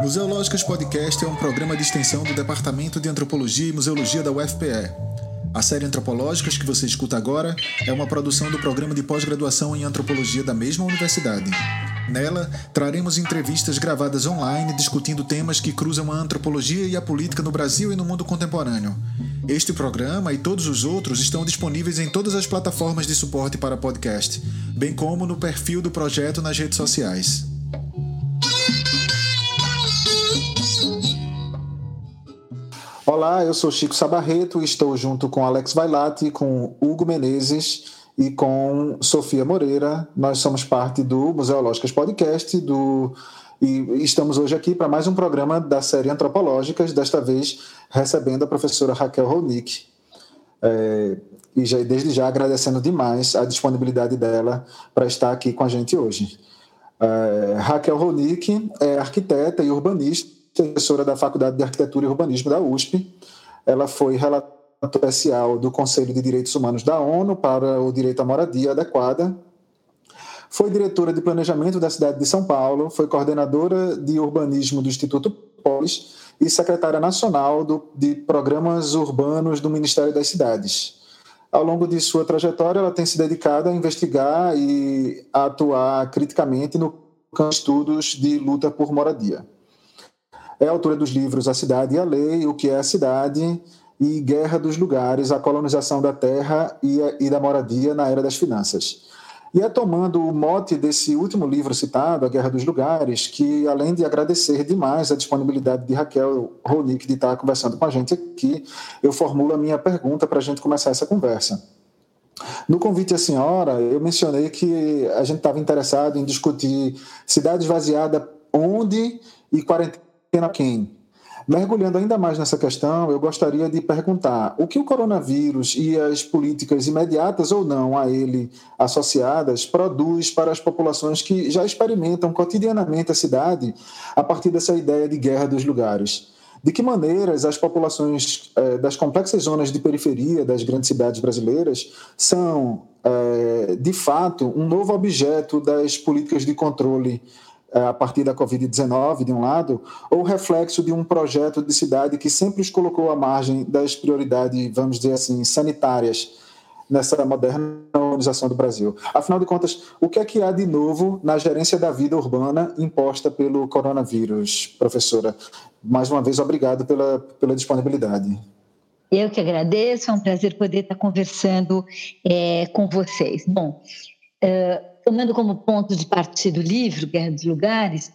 Museológicas Podcast é um programa de extensão do Departamento de Antropologia e Museologia da UFPE. A série Antropológicas que você escuta agora é uma produção do programa de pós-graduação em Antropologia da mesma universidade. Nela, traremos entrevistas gravadas online discutindo temas que cruzam a antropologia e a política no Brasil e no mundo contemporâneo. Este programa e todos os outros estão disponíveis em todas as plataformas de suporte para podcast, bem como no perfil do projeto nas redes sociais. Olá, eu sou Chico Sabarreto estou junto com Alex Vailati, com Hugo Menezes e com Sofia Moreira. Nós somos parte do Museológicas Podcast do, e estamos hoje aqui para mais um programa da série Antropológicas, desta vez recebendo a professora Raquel Ronick. É, e já, desde já agradecendo demais a disponibilidade dela para estar aqui com a gente hoje. É, Raquel Ronick é arquiteta e urbanista professora da Faculdade de Arquitetura e Urbanismo da USP. Ela foi relatora especial do Conselho de Direitos Humanos da ONU para o direito à moradia adequada. Foi diretora de planejamento da cidade de São Paulo, foi coordenadora de urbanismo do Instituto Polis e secretária nacional do, de programas urbanos do Ministério das Cidades. Ao longo de sua trajetória, ela tem se dedicado a investigar e a atuar criticamente no campo de estudos de luta por moradia. É autora dos livros A Cidade e a Lei, O que é a Cidade e Guerra dos Lugares, a colonização da terra e, a, e da moradia na era das finanças. E é tomando o mote desse último livro citado, A Guerra dos Lugares, que além de agradecer demais a disponibilidade de Raquel Ronick de estar conversando com a gente aqui, eu formulo a minha pergunta para a gente começar essa conversa. No convite à senhora, eu mencionei que a gente estava interessado em discutir cidade esvaziada onde e quarentena quem. Mergulhando ainda mais nessa questão, eu gostaria de perguntar: o que o coronavírus e as políticas imediatas ou não a ele associadas produz para as populações que já experimentam cotidianamente a cidade a partir dessa ideia de guerra dos lugares? De que maneiras as populações eh, das complexas zonas de periferia das grandes cidades brasileiras são, eh, de fato, um novo objeto das políticas de controle a partir da Covid-19, de um lado, ou reflexo de um projeto de cidade que sempre os colocou à margem das prioridades, vamos dizer assim, sanitárias nessa moderna do Brasil. Afinal de contas, o que é que há de novo na gerência da vida urbana imposta pelo coronavírus, professora? Mais uma vez, obrigado pela, pela disponibilidade. Eu que agradeço, é um prazer poder estar conversando é, com vocês. Bom, uh, tomando como ponto de partida o livro Guerra dos Lugares,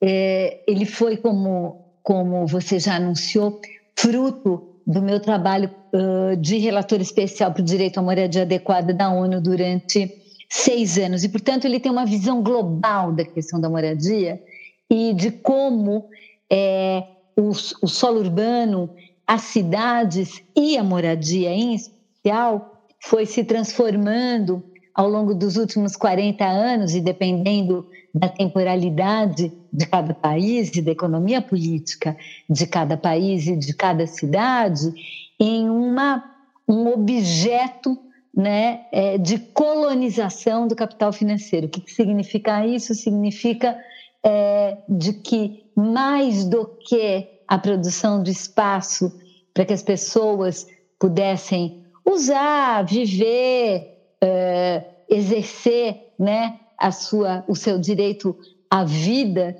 é, ele foi, como, como você já anunciou, fruto do meu trabalho uh, de relator especial para o direito à moradia adequada da ONU durante seis anos. E, portanto, ele tem uma visão global da questão da moradia e de como é, o, o solo urbano, as cidades e a moradia em especial foi se transformando ao longo dos últimos 40 anos, e dependendo da temporalidade de cada país e da economia política de cada país e de cada cidade, em uma, um objeto né, é, de colonização do capital financeiro. O que significa isso? Significa é, de que mais do que a produção de espaço para que as pessoas pudessem usar, viver, uh, exercer né, a sua, o seu direito à vida,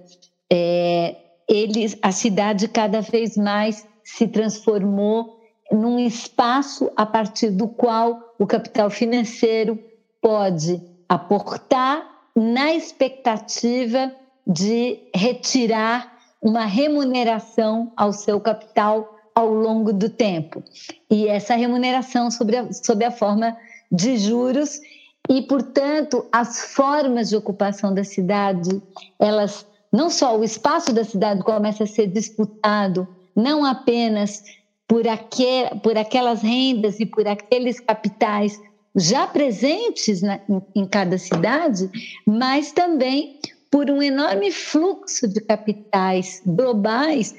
é, eles, a cidade cada vez mais se transformou num espaço a partir do qual o capital financeiro pode aportar na expectativa de retirar uma remuneração ao seu capital ao longo do tempo. E essa remuneração sobre a, sob a forma de juros e, portanto, as formas de ocupação da cidade, elas não só o espaço da cidade começa a ser disputado não apenas por, aquel, por aquelas rendas e por aqueles capitais já presentes na, em, em cada cidade, mas também por um enorme fluxo de capitais globais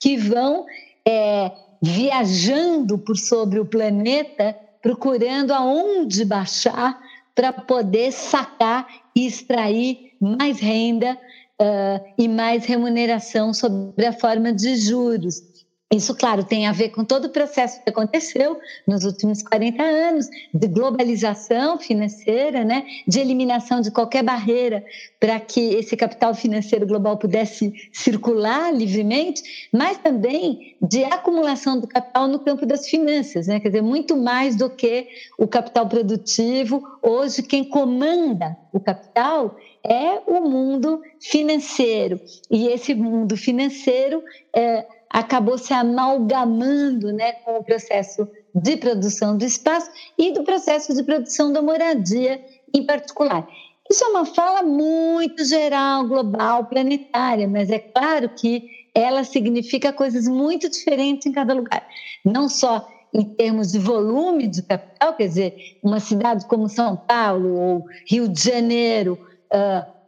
que vão é, viajando por sobre o planeta procurando aonde baixar para poder sacar e extrair mais renda uh, e mais remuneração sobre a forma de juros. Isso, claro, tem a ver com todo o processo que aconteceu nos últimos 40 anos de globalização financeira, né, de eliminação de qualquer barreira para que esse capital financeiro global pudesse circular livremente, mas também de acumulação do capital no campo das finanças, né, quer dizer, muito mais do que o capital produtivo. Hoje, quem comanda o capital é o mundo financeiro. E esse mundo financeiro é, acabou se amalgamando né, com o processo de produção do espaço e do processo de produção da moradia em particular. Isso é uma fala muito geral, global, planetária, mas é claro que ela significa coisas muito diferentes em cada lugar. Não só em termos de volume de capital, quer dizer, uma cidade como São Paulo ou Rio de Janeiro,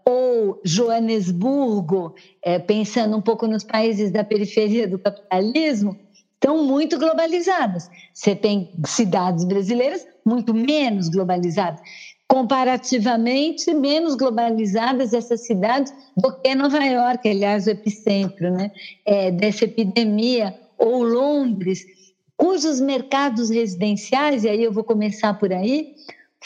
ou Joanesburgo, é, pensando um pouco nos países da periferia do capitalismo, estão muito globalizadas. Você tem cidades brasileiras muito menos globalizadas. Comparativamente, menos globalizadas essas cidades do que Nova York, aliás, o epicentro né, é, dessa epidemia, ou Londres, cujos mercados residenciais, e aí eu vou começar por aí,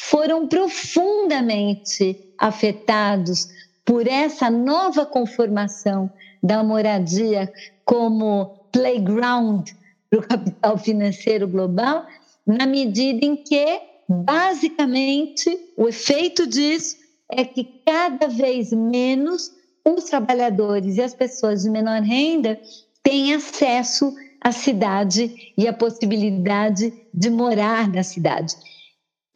foram profundamente afetados por essa nova conformação da moradia como playground para o capital financeiro global, na medida em que, basicamente, o efeito disso é que cada vez menos os trabalhadores e as pessoas de menor renda têm acesso à cidade e a possibilidade de morar na cidade.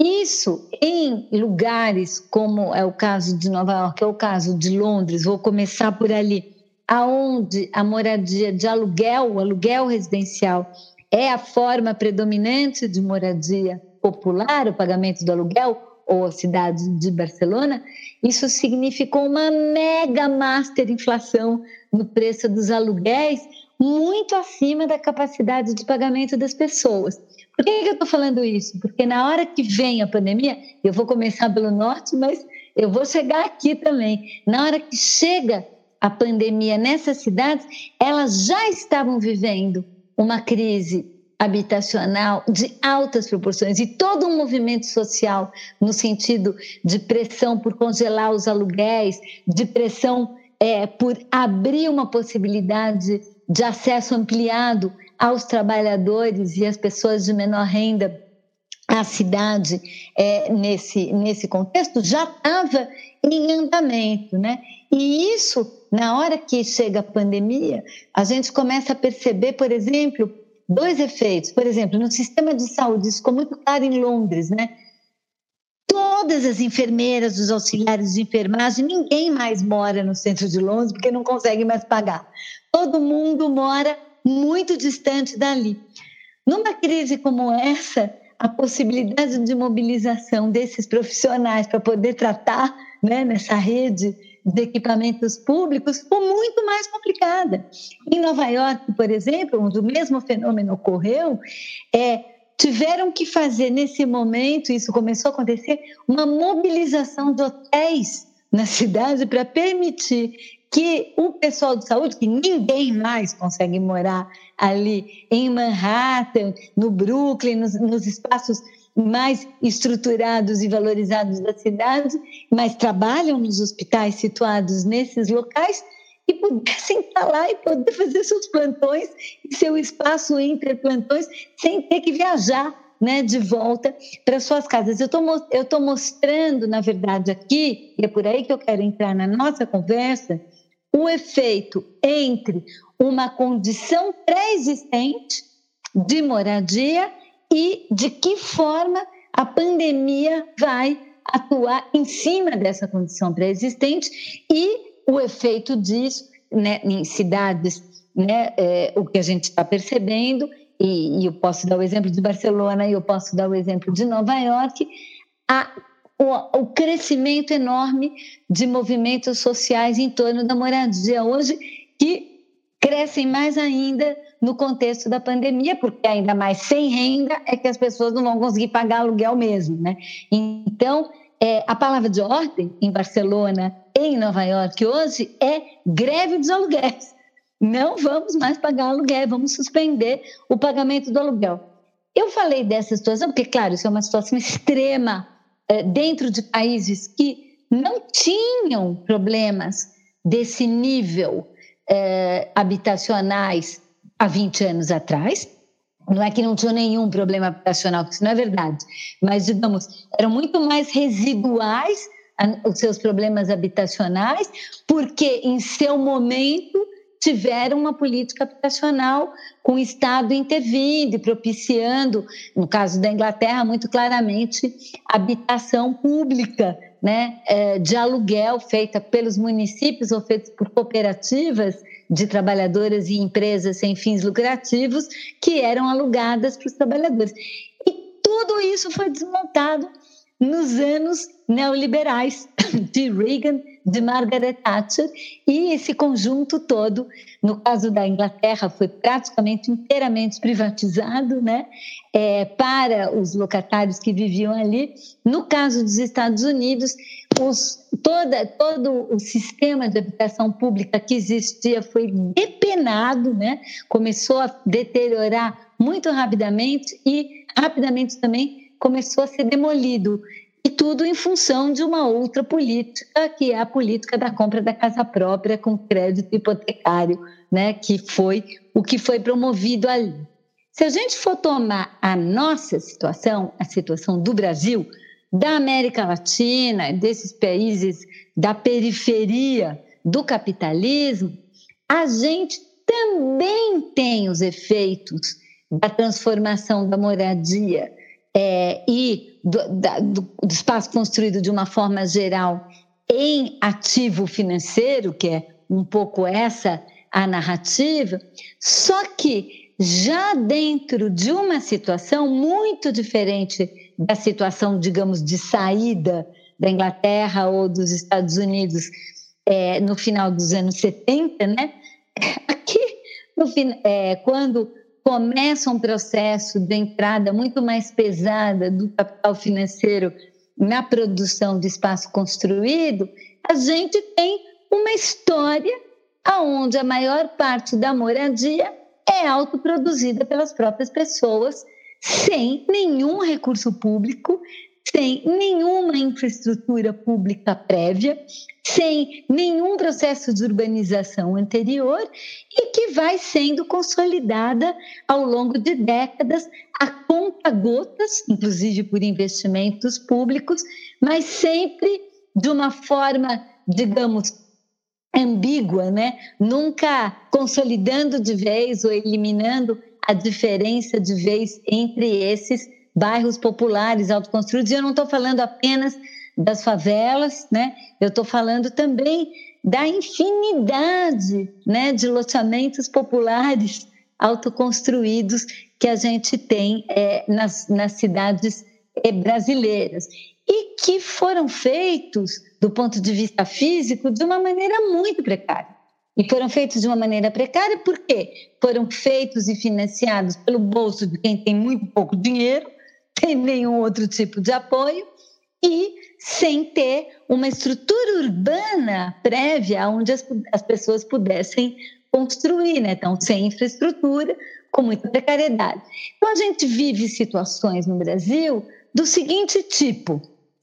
Isso em lugares como é o caso de Nova York, é o caso de Londres, vou começar por ali, aonde a moradia de aluguel, o aluguel residencial, é a forma predominante de moradia popular, o pagamento do aluguel, ou a cidade de Barcelona, isso significou uma mega master inflação no preço dos aluguéis, muito acima da capacidade de pagamento das pessoas. Por que, eu estou falando isso? Porque na hora que vem a pandemia, eu vou começar pelo norte, mas eu vou chegar aqui também. Na hora que chega a pandemia nessas cidades, elas já estavam vivendo uma crise habitacional de altas proporções e todo um movimento social no sentido de pressão por congelar os aluguéis, de pressão é, por abrir uma possibilidade de acesso ampliado aos trabalhadores e às pessoas de menor renda à cidade é, nesse, nesse contexto já estava em andamento, né? E isso, na hora que chega a pandemia, a gente começa a perceber, por exemplo, dois efeitos. Por exemplo, no sistema de saúde, isso ficou muito claro em Londres, né? Todas as enfermeiras, os auxiliares de enfermagem, ninguém mais mora no centro de Londres porque não consegue mais pagar. Todo mundo mora muito distante dali. Numa crise como essa, a possibilidade de mobilização desses profissionais para poder tratar né, nessa rede de equipamentos públicos ficou muito mais complicada. Em Nova York, por exemplo, onde o mesmo fenômeno ocorreu, é, tiveram que fazer nesse momento, isso começou a acontecer, uma mobilização de hotéis na cidade para permitir que o pessoal de saúde, que ninguém mais consegue morar ali em Manhattan, no Brooklyn, nos, nos espaços mais estruturados e valorizados da cidade, mas trabalham nos hospitais situados nesses locais e pudessem estar lá e poder fazer seus plantões e seu espaço entre plantões sem ter que viajar né, de volta para suas casas. Eu estou mostrando, na verdade, aqui, e é por aí que eu quero entrar na nossa conversa, o efeito entre uma condição pré-existente de moradia e de que forma a pandemia vai atuar em cima dessa condição pré-existente e o efeito disso né, em cidades, né, é, o que a gente está percebendo, e, e, eu posso dar o exemplo de Barcelona e eu posso dar o exemplo de Nova York, a o, o crescimento enorme de movimentos sociais em torno da moradia hoje, que crescem mais ainda no contexto da pandemia, porque ainda mais sem renda é que as pessoas não vão conseguir pagar aluguel mesmo, né? Então, é, a palavra de ordem em Barcelona em Nova York hoje é greve dos aluguéis. Não vamos mais pagar aluguel, vamos suspender o pagamento do aluguel. Eu falei dessa situação porque, claro, isso é uma situação extrema dentro de países que não tinham problemas desse nível é, habitacionais há 20 anos atrás. Não é que não tinham nenhum problema habitacional, isso não é verdade, mas, digamos, eram muito mais residuais os seus problemas habitacionais, porque em seu momento tiveram uma política habitacional com o Estado intervindo e propiciando, no caso da Inglaterra, muito claramente, habitação pública, né, é, de aluguel feita pelos municípios ou feita por cooperativas de trabalhadoras e empresas sem fins lucrativos que eram alugadas para os trabalhadores. E tudo isso foi desmontado nos anos neoliberais de Reagan, de Margaret Thatcher, e esse conjunto todo, no caso da Inglaterra, foi praticamente inteiramente privatizado né, é, para os locatários que viviam ali. No caso dos Estados Unidos, os, toda, todo o sistema de habitação pública que existia foi depenado, né, começou a deteriorar muito rapidamente e rapidamente também começou a ser demolido. E tudo em função de uma outra política, que é a política da compra da casa própria com crédito hipotecário, né, que foi o que foi promovido ali. Se a gente for tomar a nossa situação, a situação do Brasil, da América Latina, desses países da periferia do capitalismo, a gente também tem os efeitos da transformação da moradia é, e do, da, do, do espaço construído de uma forma geral em ativo financeiro, que é um pouco essa a narrativa, só que já dentro de uma situação muito diferente da situação, digamos, de saída da Inglaterra ou dos Estados Unidos é, no final dos anos 70, né? Aqui, no, é, quando começa um processo de entrada muito mais pesada do capital financeiro na produção de espaço construído, a gente tem uma história onde a maior parte da moradia é autoproduzida pelas próprias pessoas, sem nenhum recurso público, sem nenhuma infraestrutura pública prévia, sem nenhum processo de urbanização anterior e que vai sendo consolidada ao longo de décadas a conta gotas, inclusive por investimentos públicos, mas sempre de uma forma, digamos, ambígua, né? Nunca consolidando de vez ou eliminando a diferença de vez entre esses bairros populares autoconstruídos. E eu não estou falando apenas das favelas, né? Eu estou falando também da infinidade, né, de loteamentos populares autoconstruídos que a gente tem é, nas, nas cidades é, brasileiras e que foram feitos do ponto de vista físico de uma maneira muito precária. E foram feitos de uma maneira precária porque foram feitos e financiados pelo bolso de quem tem muito pouco dinheiro, sem nenhum outro tipo de apoio e sem ter uma estrutura urbana prévia onde as, as pessoas pudessem construir, né? Então, sem infraestrutura, com muita precariedade. Então, a gente vive situações no Brasil do seguinte tipo,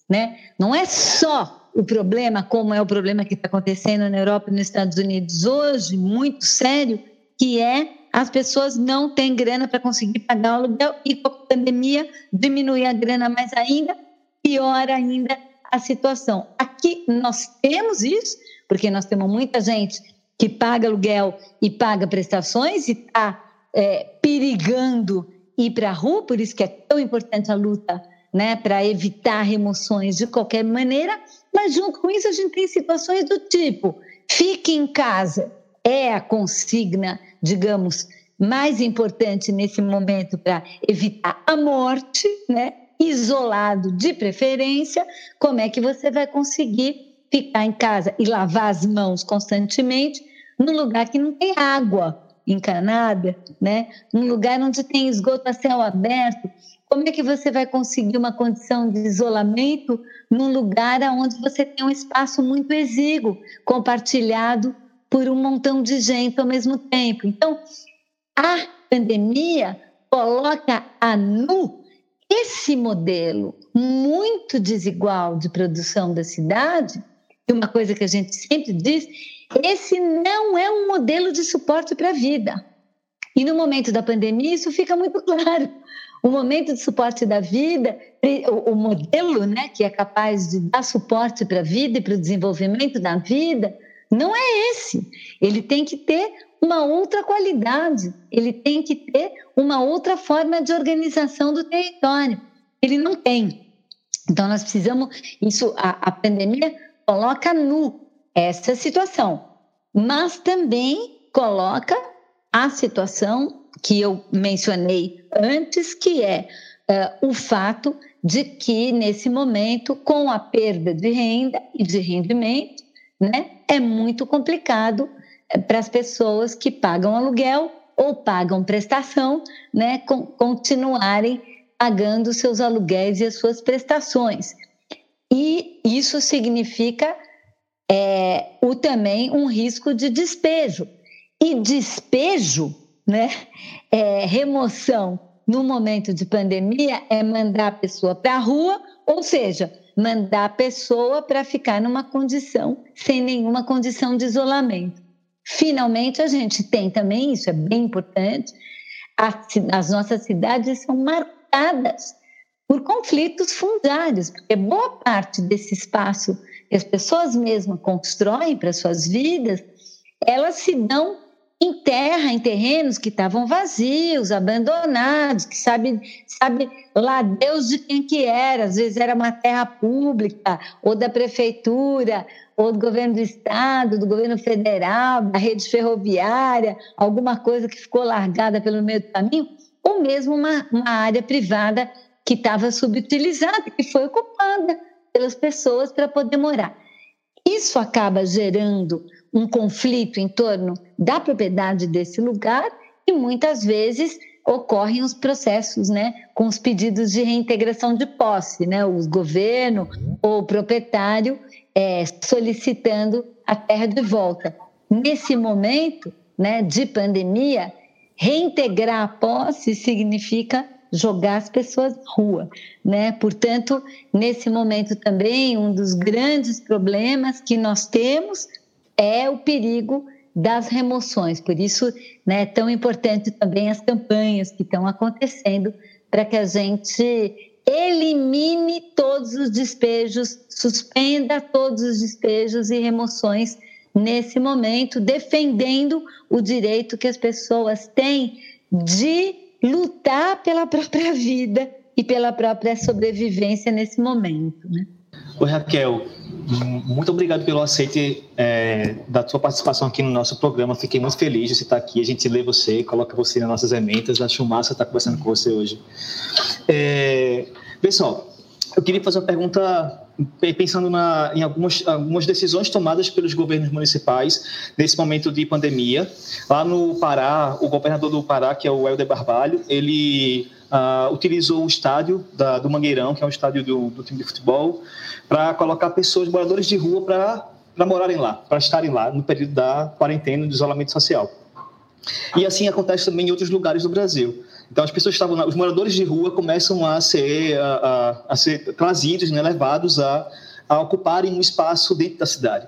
né? Não é só o problema, como é o problema que está acontecendo na Europa e nos Estados Unidos hoje, muito sério, que é as pessoas não têm grana para conseguir pagar o aluguel e com a pandemia diminuir a grana mais ainda, piora ainda a situação. Aqui nós temos isso, porque nós temos muita gente que paga aluguel e paga prestações e está é, perigando ir para a rua, por isso que é tão importante a luta né, para evitar remoções de qualquer maneira, mas junto com isso a gente tem situações do tipo: fique em casa, é a consigna, digamos, mais importante nesse momento para evitar a morte, né? Isolado de preferência, como é que você vai conseguir ficar em casa e lavar as mãos constantemente num lugar que não tem água encanada, né? Num lugar onde tem esgoto a céu aberto, como é que você vai conseguir uma condição de isolamento num lugar onde você tem um espaço muito exíguo, compartilhado por um montão de gente ao mesmo tempo? Então, a pandemia coloca a nu esse modelo muito desigual de produção da cidade, e uma coisa que a gente sempre diz, esse não é um modelo de suporte para a vida. E no momento da pandemia isso fica muito claro. O momento de suporte da vida, o, modelo né, que é capaz de dar suporte para a vida e para o desenvolvimento da vida, não é esse. Ele tem que ter uma outra qualidade, ele tem que ter uma outra forma de organização do território. Ele não tem. Então, nós precisamos. Isso, a, a pandemia coloca nu essa situação, mas também coloca a situação que eu mencionei antes, que é uh, o fato de que, nesse momento, com a perda de renda e de rendimento, né, é muito complicado eh, para as pessoas que pagam aluguel ou pagam prestação, né, continuarem pagando seus aluguéis e as suas prestações. E isso significa é, o também um risco de despejo. E despejo, né, é, remoção no momento de pandemia é mandar a pessoa para a rua, ou seja, mandar a pessoa para ficar numa condição sem nenhuma condição de isolamento. Finalmente, a gente tem também, isso é bem importante, as nossas cidades são marcadas por conflitos fundários, porque boa parte desse espaço que as pessoas mesmas constroem para suas vidas, elas se dão em terra, em terrenos que estavam vazios, abandonados, que sabe, sabe lá Deus de quem que era, às vezes era uma terra pública, ou da prefeitura, ou do governo do estado, do governo federal, da rede ferroviária, alguma coisa que ficou largada pelo meio do caminho, ou mesmo uma, uma área privada que estava subutilizada, que foi ocupada pelas pessoas para poder morar. Isso acaba gerando um conflito em torno da propriedade desse lugar e muitas vezes ocorrem os processos, né, com os pedidos de reintegração de posse, né, o governo ou o proprietário é, solicitando a terra de volta. Nesse momento, né, de pandemia, reintegrar a posse significa jogar as pessoas na rua, né? Portanto, nesse momento também um dos grandes problemas que nós temos é o perigo das remoções. Por isso, né, é tão importante também as campanhas que estão acontecendo para que a gente elimine todos os despejos, suspenda todos os despejos e remoções nesse momento, defendendo o direito que as pessoas têm de lutar pela própria vida e pela própria sobrevivência nesse momento. Né? Raquel, muito obrigado pelo aceite é, da sua participação aqui no nosso programa. Fiquei muito feliz de você estar aqui. A gente lê você, coloca você nas nossas ementas. Acho massa estar conversando com você hoje. É, pessoal, eu queria fazer uma pergunta pensando na, em algumas, algumas decisões tomadas pelos governos municipais nesse momento de pandemia. Lá no Pará, o governador do Pará, que é o Helder Barbalho, ele uh, utilizou o estádio da, do Mangueirão, que é um estádio do, do time de futebol, para colocar pessoas, moradores de rua, para morarem lá, para estarem lá no período da quarentena, do isolamento social. E assim acontece também em outros lugares do Brasil. Então, as pessoas estavam, os moradores de rua começam a ser, a, a, a ser trazidos, né, levados a, a ocuparem um espaço dentro da cidade.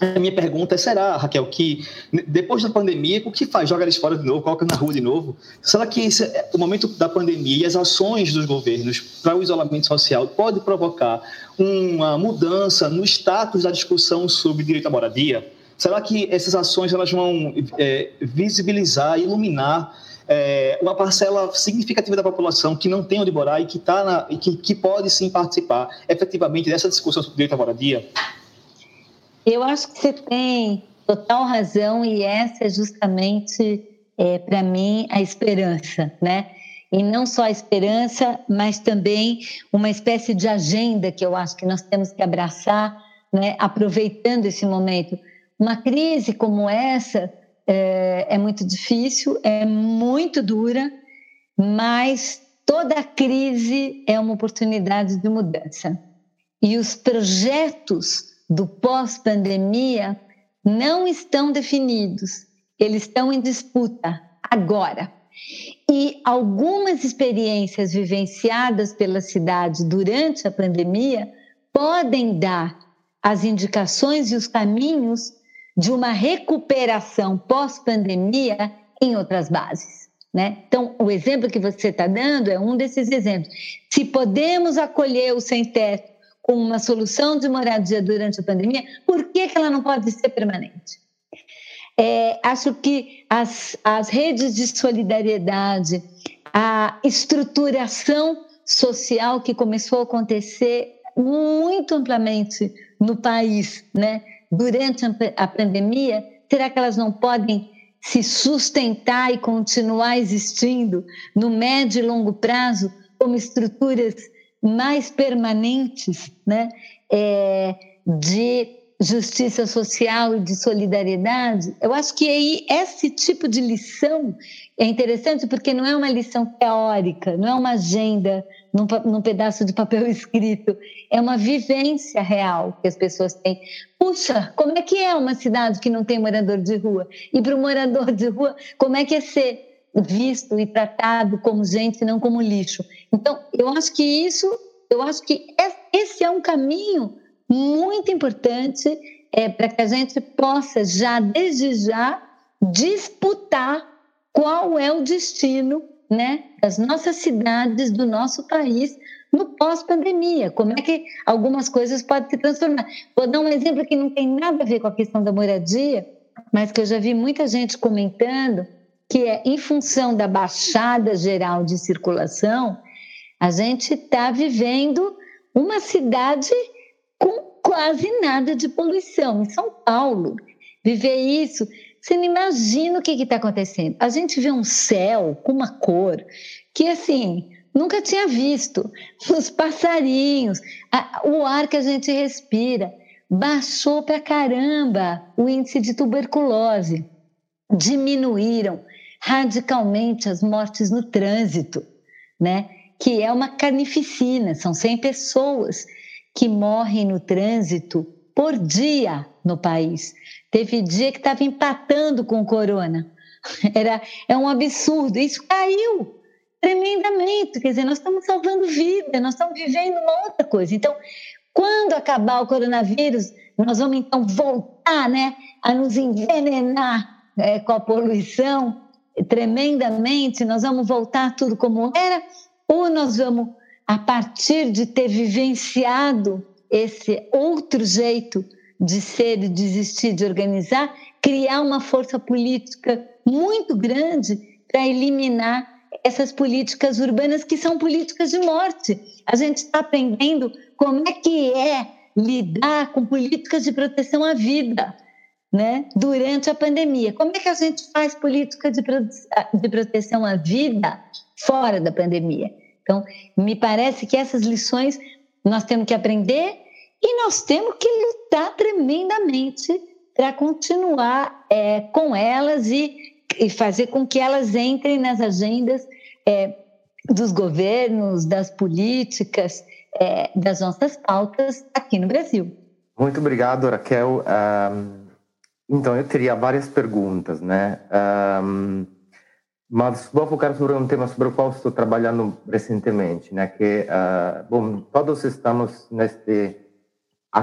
A minha pergunta é: será, Raquel, que depois da pandemia, o que faz? Joga eles fora de novo, coloca na rua de novo? Será que esse, o momento da pandemia e as ações dos governos para o isolamento social pode provocar uma mudança no status da discussão sobre direito à moradia? Será que essas ações elas vão é, visibilizar, iluminar é, uma parcela significativa da população que não tem onde morar e que, tá na, e que, que pode sim participar efetivamente dessa discussão sobre direito à moradia? Eu acho que você tem total razão e essa é justamente, é, para mim, a esperança, né? E não só a esperança, mas também uma espécie de agenda que eu acho que nós temos que abraçar, né? aproveitando esse momento. Uma crise como essa é, é muito difícil, é muito dura, mas toda crise é uma oportunidade de mudança. E os projetos do pós-pandemia não estão definidos, eles estão em disputa agora. E algumas experiências vivenciadas pela cidade durante a pandemia podem dar as indicações e os caminhos de uma recuperação pós-pandemia em outras bases. Né? Então, o exemplo que você está dando é um desses exemplos. Se podemos acolher o sem-teto com uma solução de moradia durante a pandemia, por que, que ela não pode ser permanente? É, acho que as, as redes de solidariedade, a estruturação social que começou a acontecer muito amplamente no país, né? Durante a pandemia, será que elas não podem se sustentar e continuar existindo no médio e longo prazo como estruturas mais permanentes, né? É, de justiça social e de solidariedade, eu acho que aí esse tipo de lição é interessante porque não é uma lição teórica, não é uma agenda num, num pedaço de papel escrito, é uma vivência real que as pessoas têm. Puxa, como é que é uma cidade que não tem morador de rua? E para o morador de rua, como é que é ser visto e tratado como gente, não como lixo? Então, eu acho que isso, eu acho que esse é um caminho muito importante é, para que a gente possa já, desde já, disputar qual é o destino né, das nossas cidades, do nosso país no pós-pandemia. Como é que algumas coisas podem se transformar? Vou dar um exemplo que não tem nada a ver com a questão da moradia, mas que eu já vi muita gente comentando, que é em função da baixada geral de circulação, a gente está vivendo uma cidade com quase nada de poluição. Em São Paulo, viver isso, você não imagina o que está acontecendo. A gente vê um céu com uma cor que, assim, nunca tinha visto. Os passarinhos, a, o ar que a gente respira. Baixou para caramba o índice de tuberculose. Diminuíram radicalmente as mortes no trânsito, né? que é uma carnificina, são 100 pessoas que morrem no trânsito por dia no país. Teve dia que estava empatando com o corona. Era, é um absurdo. Isso caiu tremendamente. Quer dizer, nós estamos salvando vida, nós estamos vivendo uma outra coisa. Então, quando acabar o coronavírus, nós vamos então voltar né, a nos envenenar é, com a poluição tremendamente, nós vamos voltar tudo como era, ou nós vamos a partir de ter vivenciado esse outro jeito de ser e de existir, de organizar, criar uma força política muito grande para eliminar essas políticas urbanas que são políticas de morte. A gente está aprendendo como é que é lidar com políticas de proteção à vida, né? Durante a pandemia, como é que a gente faz política de, de proteção à vida fora da pandemia? Então, me parece que essas lições nós temos que aprender e nós temos que lutar tremendamente para continuar é, com elas e, e, fazer com que elas entrem nas agendas é, dos governos, das políticas, é, das nossas pautas aqui no Brasil. Muito obrigado, Raquel. Um, então, eu teria várias perguntas, né? Um, mas vou focar sobre um tema sobre o qual estou trabalhando recentemente, né? Que, uh, bom, todos estamos neste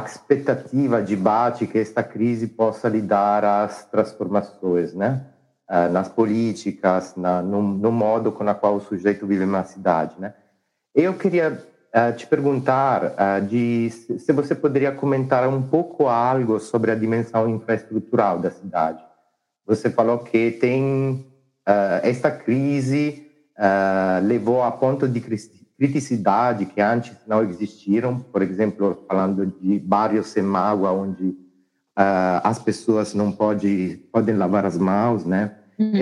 expectativa, debate que esta crise possa lidar às transformações, né? Uh, nas políticas, na, no, no, modo com o qual o sujeito vive uma cidade, né? Eu queria uh, te perguntar de se você poderia comentar um pouco algo sobre a dimensão infraestrutural da cidade. Você falou que tem uh, esta crise uh, levou a ponto de criticidade que antes não existiram, por exemplo, falando de bairros sem água, onde uh, as pessoas não pode, podem lavar as mãos, né? Uhum.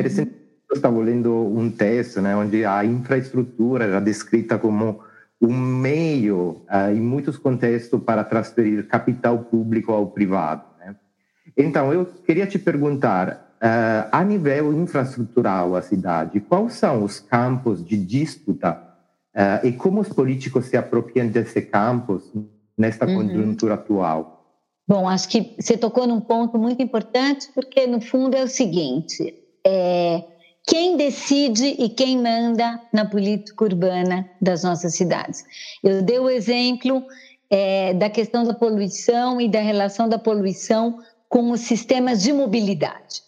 Eu estava lendo um texto, né, onde a infraestrutura era descrita como um meio, uh, em muitos contextos, para transferir capital público ao privado. Né? Então, eu queria te perguntar, Uh, a nível infraestrutural, a cidade, quais são os campos de disputa Uh, e como os políticos se apropriam desse campus nesta uhum. conjuntura atual? Bom, acho que você tocou num ponto muito importante, porque no fundo é o seguinte: é, quem decide e quem manda na política urbana das nossas cidades? Eu dei o exemplo é, da questão da poluição e da relação da poluição com os sistemas de mobilidade.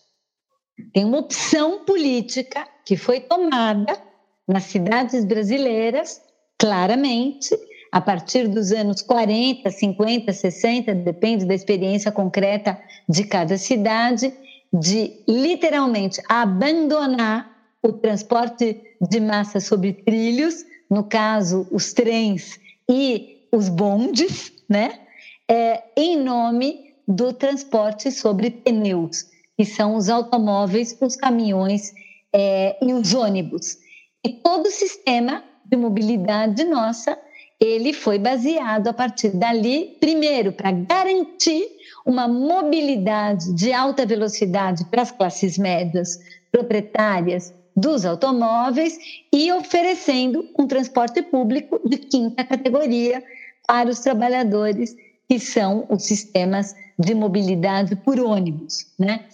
Tem uma opção política que foi tomada nas cidades brasileiras, claramente, a partir dos anos 40, 50, 60, depende da experiência concreta de cada cidade, de literalmente abandonar o transporte de massa sobre trilhos, no caso, os trens e os bondes, né? É, em nome do transporte sobre pneus, que são os automóveis, os caminhões é, e os ônibus. E todo o sistema de mobilidade nossa, ele foi baseado a partir dali, primeiro, para garantir uma mobilidade de alta velocidade para as classes médias proprietárias dos automóveis e oferecendo um transporte público de quinta categoria para os trabalhadores, que são os sistemas de mobilidade por ônibus, né?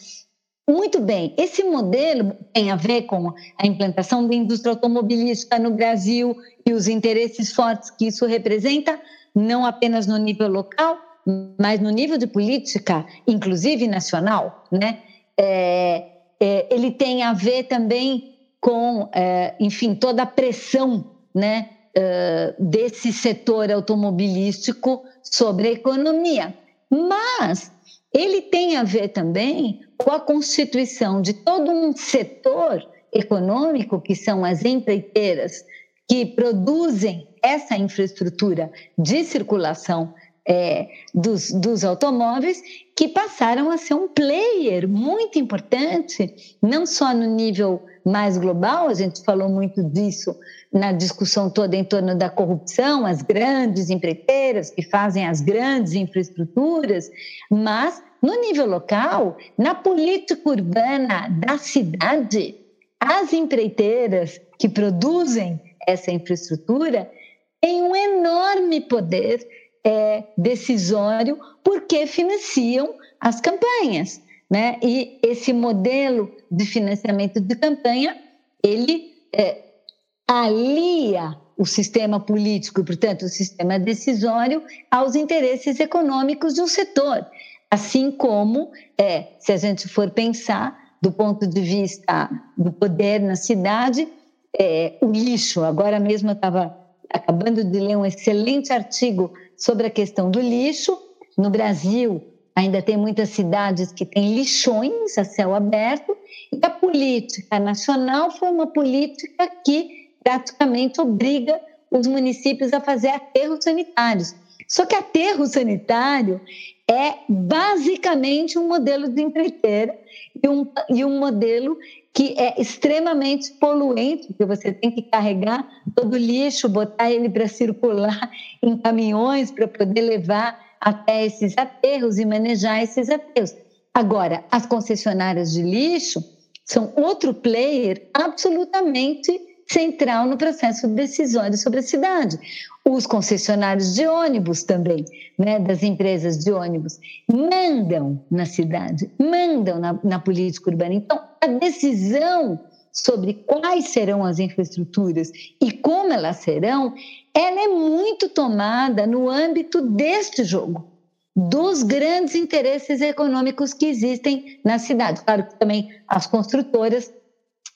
Muito bem, esse modelo tem a ver com a implantação da indústria automobilística no Brasil e os interesses fortes que isso representa, não apenas no nível local, mas no nível de política, inclusive nacional, né? É, é, ele tem a ver também com, é, enfim, toda a pressão, né, é, desse setor automobilístico sobre a economia. Mas ele tem a ver também com a constituição de todo um setor econômico, que são as empreiteiras, que produzem essa infraestrutura de circulação é, dos, dos automóveis, que passaram a ser um player muito importante, não só no nível mais global, a gente falou muito disso na discussão toda em torno da corrupção, as grandes empreiteiras que fazem as grandes infraestruturas, mas no nível local, na política urbana da cidade, as empreiteiras que produzem essa infraestrutura têm um enorme poder é, decisório porque financiam as campanhas. Né? E esse modelo de financiamento de campanha, ele é, alia o sistema político, portanto, o sistema decisório, aos interesses econômicos do setor. Assim como, é, se a gente for pensar do ponto de vista do poder na cidade, é, o lixo. Agora mesmo eu estava acabando de ler um excelente artigo sobre a questão do lixo. No Brasil, ainda tem muitas cidades que têm lixões a céu aberto, e a política nacional foi uma política que praticamente obriga os municípios a fazer aterros sanitários. Só que aterro sanitário é basicamente um modelo de empreiteira e um, e um modelo que é extremamente poluente, porque você tem que carregar todo o lixo, botar ele para circular em caminhões para poder levar até esses aterros e manejar esses aterros. Agora, as concessionárias de lixo são outro player absolutamente central no processo decisório sobre a cidade. Os concessionários de ônibus também, né, das empresas de ônibus, mandam na cidade, mandam na, na política urbana. Então, a decisão sobre quais serão as infraestruturas e como elas serão, ela é muito tomada no âmbito deste jogo, dos grandes interesses econômicos que existem na cidade. Claro que também as construtoras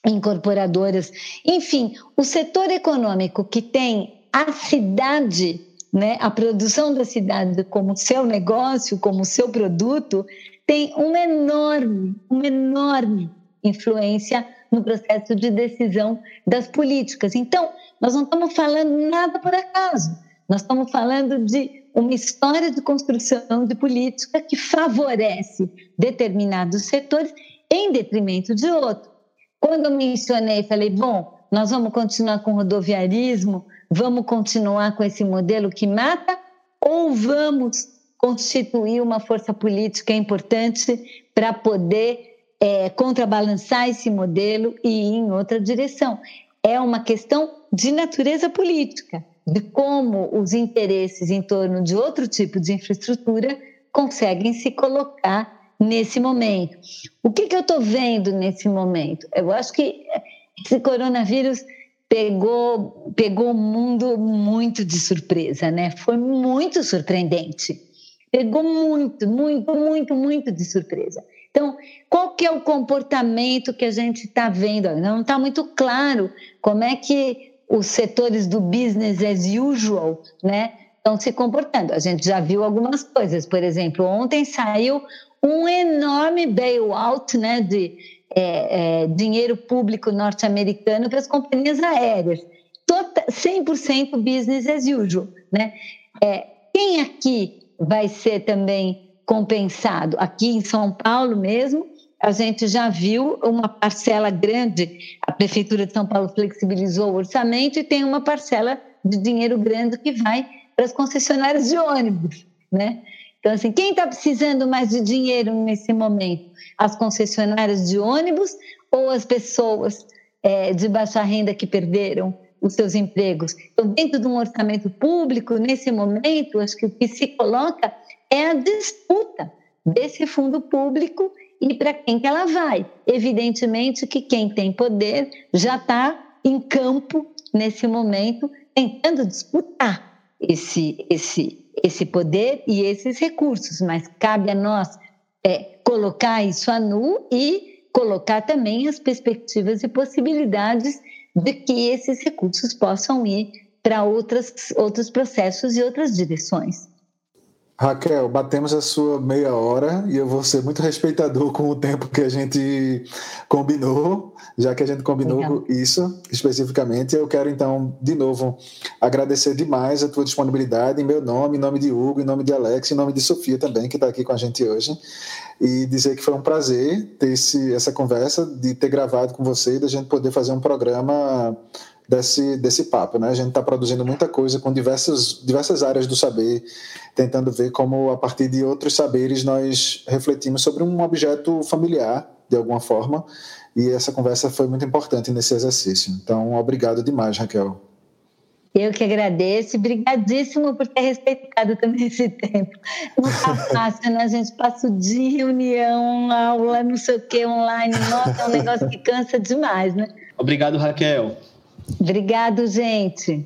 incorporadoras, enfim, o setor econômico que tem a cidade, né, a produção da cidade como seu negócio, como seu produto, tem uma enorme, uma enorme influência no processo de decisão das políticas. Então, nós não estamos falando nada por acaso. Nós estamos falando de uma história de construção de política que favorece determinados setores em detrimento de outros. Quando eu mencionei, falei, bom, nós vamos continuar com o rodoviarismo, vamos continuar com esse modelo que mata, ou vamos constituir uma força política importante para poder é, contrabalançar esse modelo e ir em outra direção. é uma questão de natureza política, de como os interesses em torno de outro tipo de infraestrutura conseguem se colocar nesse momento. O que, que eu estou vendo nesse momento? Eu acho que esse coronavírus pegou, pegou o mundo muito de surpresa, né? Foi muito surpreendente. Pegou muito, muito, muito, muito de surpresa. Então, qual que é o comportamento que a gente está vendo? Não está muito claro como é que os setores do business as usual, né, estão se comportando. A gente já viu algumas coisas. Por exemplo, ontem saiu um enorme bailout, né, de é, é, dinheiro público norte-americano para as companhias aéreas. Tota, 100% business as usual, né? É, quem aqui vai ser também compensado? Aqui em São Paulo mesmo, a gente já viu uma parcela grande, a Prefeitura de São Paulo flexibilizou o orçamento e tem uma parcela de dinheiro grande que vai para as concessionárias de ônibus, né? Então, assim, quem está precisando mais de dinheiro nesse momento? As concessionárias de ônibus ou as pessoas é, de baixa renda que perderam os seus empregos? Então, dentro de um orçamento público, nesse momento, acho que o que se coloca é a disputa desse fundo público e para quem que ela vai. Evidentemente que quem tem poder já está em campo nesse momento tentando disputar esse, esse, esse poder e esses recursos, mas cabe a nós é, colocar isso a nu e colocar também as perspectivas e possibilidades de que esses recursos possam ir para outros processos e outras direções. Raquel, batemos a sua meia hora e eu vou ser muito respeitador com o tempo que a gente combinou, já que a gente combinou Legal. isso especificamente. Eu quero então, de novo, agradecer demais a tua disponibilidade em meu nome, em nome de Hugo, em nome de Alex, em nome de Sofia também, que está aqui com a gente hoje. E dizer que foi um prazer ter esse, essa conversa, de ter gravado com você e da gente poder fazer um programa desse, desse papo. Né? A gente está produzindo muita coisa com diversas, diversas áreas do saber, tentando ver como, a partir de outros saberes, nós refletimos sobre um objeto familiar, de alguma forma, e essa conversa foi muito importante nesse exercício. Então, obrigado demais, Raquel. Eu que agradeço, brigadíssimo por ter respeitado também esse tempo. Não está fácil, né? A gente passa o dia, reunião, aula, não sei o que, online. Nossa, é um negócio que cansa demais, né? Obrigado, Raquel. Obrigado, gente.